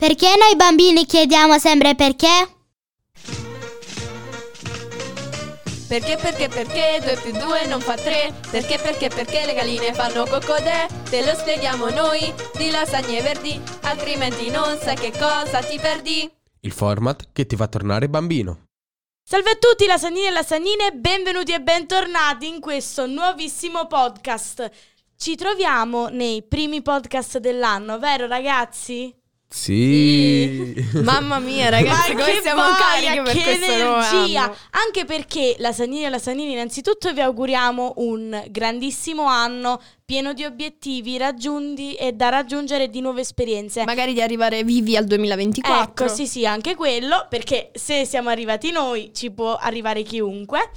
Perché noi bambini chiediamo sempre perché? Perché, perché, perché 2 più 2 non fa 3 Perché, perché, perché le galline fanno cocodè Te lo spieghiamo noi di lasagne verdi Altrimenti non sai che cosa ti perdi Il format che ti fa tornare bambino. Salve a tutti lasagnini e lasagnine, benvenuti e bentornati in questo nuovissimo podcast. Ci troviamo nei primi podcast dell'anno, vero ragazzi? Sì. Mamma mia ragazzi Ma come che siamo voglia, carichi per che energia! anno. Anche perché lasagnini e lasagnini innanzitutto vi auguriamo un grandissimo anno pieno di obiettivi raggiunti e da raggiungere e di nuove esperienze. Magari di arrivare vivi al 2024 Ecco, sì, sì, anche quello, perché se siamo arrivati noi ci può arrivare chiunque.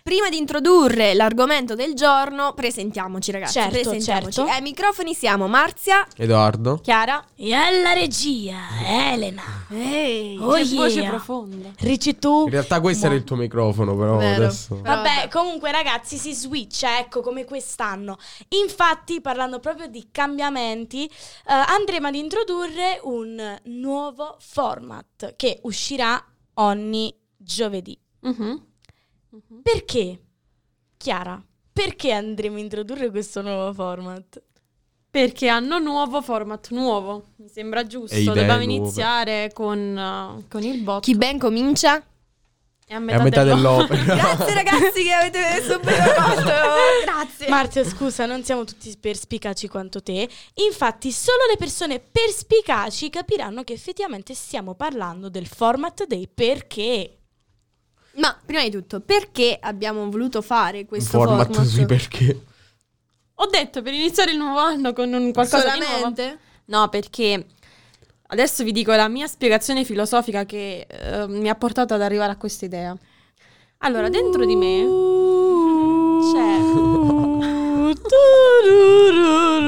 Prima di introdurre l'argomento del giorno Presentiamoci ragazzi Certo, Presentiamoci certo. Ai microfoni siamo Marzia Edoardo. Chiara? E alla regia, Elena. Ehi Oh che voce yeah. profonda. Ricci tu? In realtà questo era il tuo microfono, però Vero. adesso. Però Vabbè, vabbè. comunque ragazzi si switcha, ecco come quest'anno. Infatti, parlando proprio di cambiamenti, eh, andremo ad introdurre un nuovo format che uscirà ogni giovedì. Mhm. Perché? Chiara, perché andremo a introdurre questo nuovo format? Perché hanno nuovo format nuovo. Mi sembra giusto. Idee Dobbiamo nuove. iniziare con, uh, con il bot. Chi ben comincia È a È metà, a metà dell'opera. Grazie ragazzi che avete subito fatto Grazie Marzia, scusa, non siamo tutti perspicaci quanto te. Infatti, solo le persone perspicaci capiranno che effettivamente stiamo parlando del format dei perché. Ma prima di tutto Perché abbiamo voluto fare questo format format? sui perché. Ho detto per iniziare il nuovo anno con un qualcosa di nuovo. Solamente? No, perché adesso vi dico la mia spiegazione filosofica che eh, mi ha portato ad arrivare a questa idea. Allora, dentro di me c'è.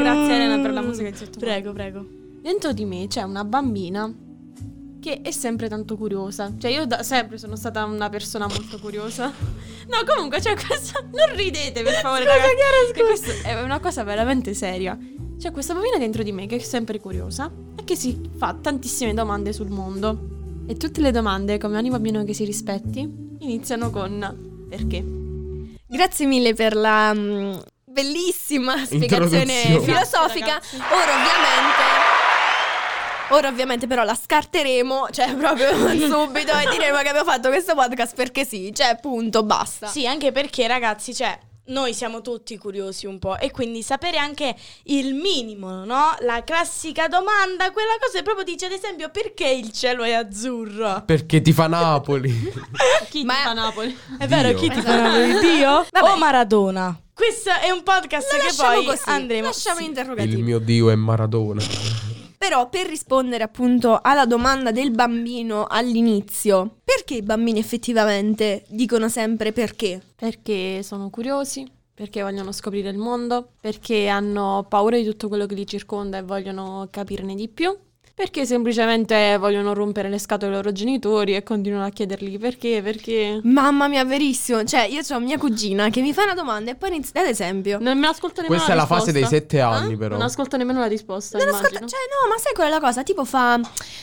Grazie Elena per la musica in sottofondo. Prego, prego. Dentro di me c'è una bambina che è sempre tanto curiosa. Cioè, io da sempre sono stata una persona molto curiosa. No, comunque c'è questa. Non ridete, per favore. Scusa, ragazzi, Chiara, che questa è una cosa veramente seria. C'è questa bambina dentro di me che è sempre curiosa e che si fa tantissime domande sul mondo. E tutte le domande, come ogni bambino che si rispetti, iniziano con perché. Grazie mille per la mm, bellissima spiegazione filosofica. Grazie, ragazzi. Ora ovviamente Ora ovviamente però la scarteremo, cioè proprio subito e diremo che abbiamo fatto questo podcast perché sì, cioè punto, basta. Sì, anche perché, ragazzi, cioè. Noi siamo tutti curiosi un po' e quindi sapere anche il minimo, no? La classica domanda, quella cosa che proprio dice ad esempio perché il cielo è azzurro? Perché ti fa Napoli. Chi Ma- ti fa Napoli? È vero, Dio. chi ti fa Napoli? Dio? Vabbè. O Maradona? Questo è un podcast Lo che poi così, andremo lasciamo sì. interrogativi. Il mio dio è Maradona. Però per rispondere appunto alla domanda del bambino all'inizio, perché i bambini effettivamente dicono sempre perché? Perché sono curiosi, perché vogliono scoprire il mondo, perché hanno paura di tutto quello che li circonda e vogliono capirne di più, perché semplicemente vogliono rompere le scatole ai loro genitori e continuano a chiedergli perché, perché... Mamma mia, verissimo. Cioè, io ho mia cugina che mi fa una domanda e poi inizia, ad esempio, Non me ascolta nemmeno Questa è la fase dei risposta. sette anni, però. Non ascolta nemmeno la risposta, Non immagino. ascolta, cioè no, ma sai qual è la cosa? Tipo fa,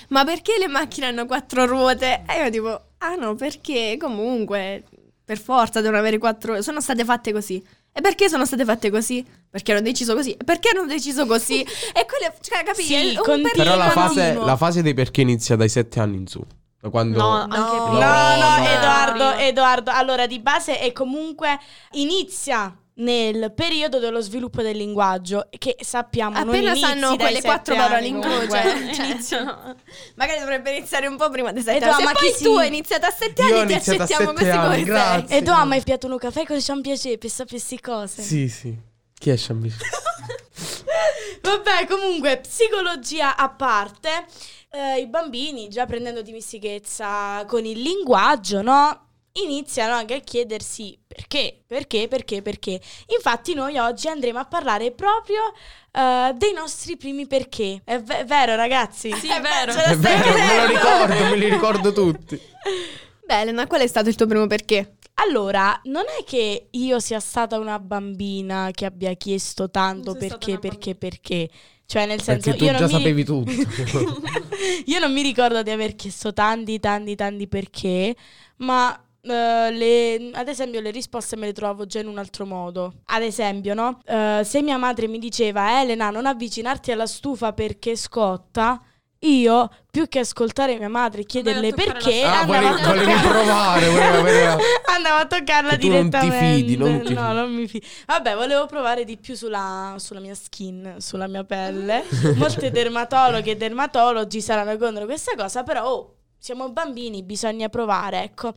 ma perché le macchine hanno quattro ruote? E io tipo, ah no, perché comunque per forza devono avere quattro ruote, sono state fatte così. E perché sono state fatte così? Perché hanno deciso così. E perché hanno deciso così? e quelle, cioè, capisci? Sì, Però la fase, la fase dei perché inizia dai sette anni in su. Da quando... No, anche No. prima. No, no, no. Edoardo. Edoardo. Allora, di base è comunque inizia nel periodo dello sviluppo del linguaggio, che sappiamo Appena inizi sanno quelle quattro anni parole in croce. Cioè, Iniziano... Magari dovrebbe iniziare un po' prima dei sette anni. ma Se poi chi tu hai iniziato a sette Io ho anni, ti iniziato a accettiamo sette così come anni, sei. grazie. Edo, mi hai piato un caffè con un piacere per sapere queste cose. Sì, sì. Chi è Shambi? Vabbè, comunque, psicologia a parte, eh, i bambini già prendendo dimestichezza con il linguaggio, no? Iniziano anche a chiedersi perché, perché, perché, perché. Infatti noi oggi andremo a parlare proprio eh, dei nostri primi perché. È ve- vero ragazzi? Sì, è vero. ce la È vero, me lo ricordo, me li ricordo tutti. Beh, Elena, qual è stato il tuo primo perché? Allora, non è che io sia stata una bambina che abbia chiesto tanto perché, perché, perché. Cioè, nel senso, Perché tu io non già mi... sapevi tutto. io non mi ricordo di aver chiesto tanti, tanti, tanti perché, ma eh, le- ad esempio le risposte me le trovavo già in un altro modo. Ad esempio, no? Eh, se mia madre mi diceva Elena non avvicinarti alla stufa perché scotta, io più che ascoltare mia madre e chiederle perché, Ah, andavo, volevi, a volevi provare, volevi avere... andavo a toccarla Che tu non ti direttamente. fidi, non ti no, non mi fido. Vabbè, volevo provare di più sulla, sulla mia skin, sulla mia pelle. Molte dermatologhe e dermatologi saranno contro questa cosa, però oh, siamo bambini, bisogna provare, ecco.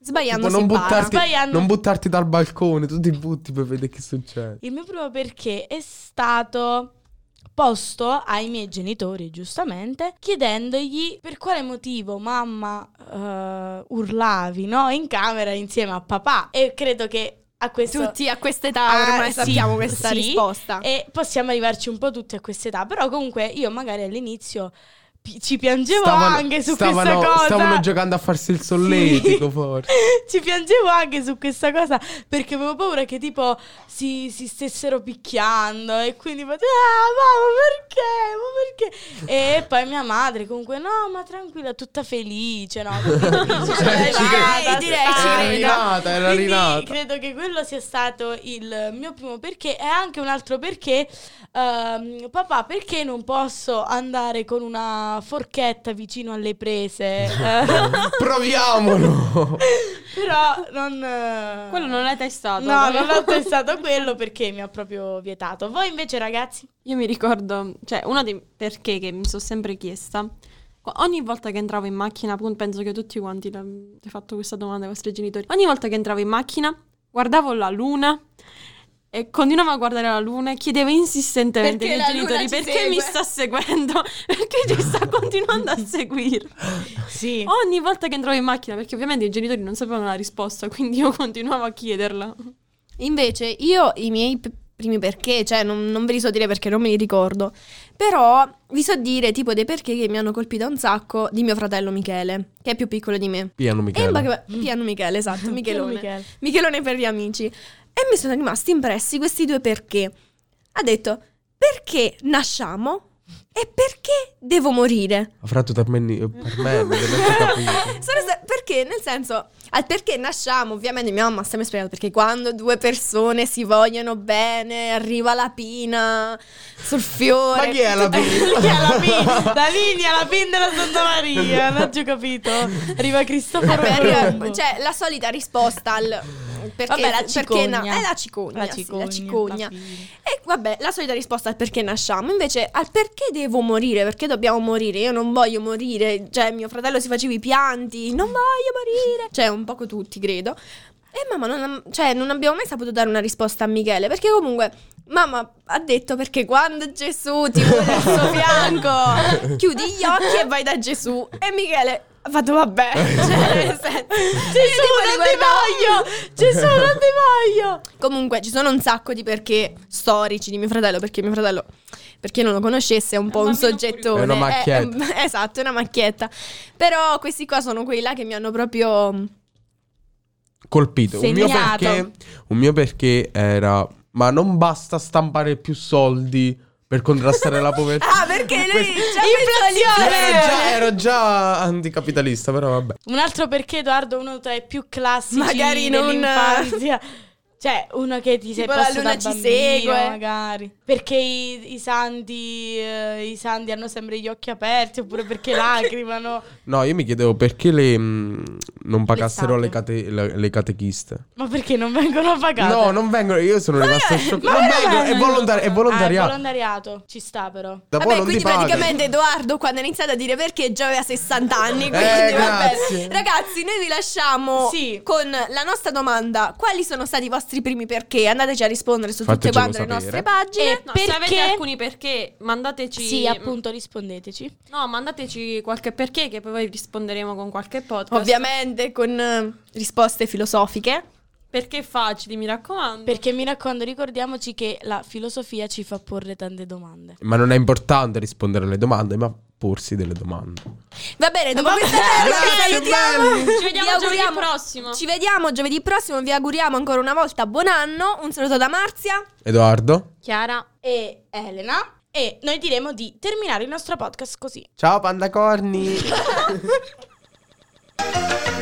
Sbagliando Tipo, si non, buttarti, Sbagliando. non buttarti dal balcone, tu ti butti per vedere che succede. Il mio primo perché è stato posto ai miei genitori, giustamente, chiedendogli per quale motivo mamma eh, urlavi, no? In camera insieme a papà. E credo che a questo... Tutti a quest'età Ah, ormai sì, sappiamo questa sì. risposta. E possiamo arrivarci un po' tutti a quest'età. Però comunque io magari all'inizio ci piangevo Stavano- anche su stavano, questa cosa. Stavano giocando a farsi il solletico, Sì. forse. Ci piangevo anche su questa cosa perché avevo paura che tipo si, si stessero picchiando e quindi facevo ah mamma perché ma perché e poi mia madre comunque no ma tranquilla tutta felice no sono Cioè, ci direi. Era rinata, era rinata. credo che quello sia stato il mio primo perché e anche un altro perché ehm, papà perché non posso andare con una forchetta vicino alle prese Eh, Proviamolo! però non eh, Quello non l'hai testato. No, però. non ho testato quello perché mi ha proprio vietato. Voi invece, ragazzi? Io mi ricordo, cioè, uno dei perché che mi sono sempre chiesta. Ogni volta che entravo in macchina, appunto, penso che tutti quanti l'avete fatto questa domanda ai vostri genitori. Ogni volta che entravo in macchina, guardavo la luna e continuavo a guardare la luna e chiedevo insistentemente Perché ai miei genitori perché mi segue?" sta seguendo, perché ci sta continuando a seguire. Sì. Ogni volta che entravo in macchina, perché ovviamente i genitori non sapevano la risposta, quindi io continuavo a chiederla. Invece io i miei p- primi perché, cioè non, non ve li so dire perché non me li ricordo, però vi so dire tipo dei perché che mi hanno colpito un sacco di mio fratello Michele, che è più piccolo di me. Piano Michele. base- piano Michele, esatto, Michelone. Michele. Michelone per gli amici. E mi sono rimasti impressi questi due perché. Ha detto, perché nasciamo e perché devo morire? Fra tu per me, per me non capito. Sono perché, nel senso, al perché nasciamo, ovviamente mia mamma ha sempre spiegato perché quando due persone si vogliono bene, arriva la pina sul fiore. Ma chi è la Lì pizza? alla pin, da lì alla pin della Santa Maria, non ho già capito. Arriva Cristoforo Beh, arriva- Colombo. cioè, la solita risposta al perché, Vabbè, la perché na- cicogna. è la cicogna, La sì, cicogna, la cicogna. la fine. E vabbè, la solita risposta al perché nasciamo. Invece, al perché devo morire? Perché dobbiamo morire? Io non voglio morire. Cioè, mio fratello si faceva i pianti. Non voglio morire. Cioè, un poco tutti, credo. E mamma, non, cioè, non abbiamo mai saputo dare una risposta a Michele. Perché comunque, mamma ha detto perché quando Gesù ti vuole al suo fianco, chiudi gli occhi e vai da Gesù. E Michele ha fatto vabbè. Cioè, nel senso- Gesù, non ti voglio! Gesù, non ti voglio! Comunque ci sono un sacco di perché storici di mio fratello, perché mio fratello, per chi non lo conoscesse, è un po' un, soggettone. È una macchietta. è- esatto, è una macchietta. Però questi qua sono quelli là che mi hanno proprio... Colpito. Un mio, perché, un mio perché era... Ma non basta stampare più soldi per contrastare la povertà. Ah, perché lui Questo- già pensa Ero già, ero già anticapitalista, però vabbè. Un altro perché, Edoardo, uno tra i più classici Magari non- dell'infanzia. Cioè, uno che ti sei Tipo la posto luna da ci bambino, segue. magari. Perché i, i santi eh, i santi hanno sempre gli occhi aperti, oppure perché lacrimano. No, io mi chiedevo perché le, mh, non pagassero le, L'estate. cate- le- le catechiste. Ma perché non vengono pagate? No, non vengono. Io sono rimasto scioccato. Non veramente? vengono, è, volontari- è Ah, è volontariato. volontariato. Ci sta però. Da poi Vabbè, non ti quindi praticamente Edoardo quando ha iniziato a dire perché già aveva 60 anni, quindi Eh, va grazie. bene. Ragazzi, noi vi lasciamo Sì. con la nostra domanda. Quali sono stati i vostri primi perché? Andateci a rispondere su tutte Fatecelo quante le nostre pagine. E No, Se avete perché? alcuni perché, mandateci... Sì, appunto, rispondeteci. No, mandateci qualche perché che poi risponderemo con qualche podcast. Ovviamente con eh, risposte filosofiche. Perché facili, mi raccomando. Perché mi raccomando, ricordiamoci che la filosofia ci fa porre tante domande. Ma non è importante rispondere alle domande, ma porsi delle domande. Va bene, dopo Va questa salutiamo. Ci vediamo Vi giovedì prossimo. Ci vediamo giovedì prossimo, vi auguriamo ancora una volta buon anno. Un saluto da Marzia. Edoardo? Chiara. E Elena. E noi diremo di terminare il nostro podcast così. Ciao pandacorni!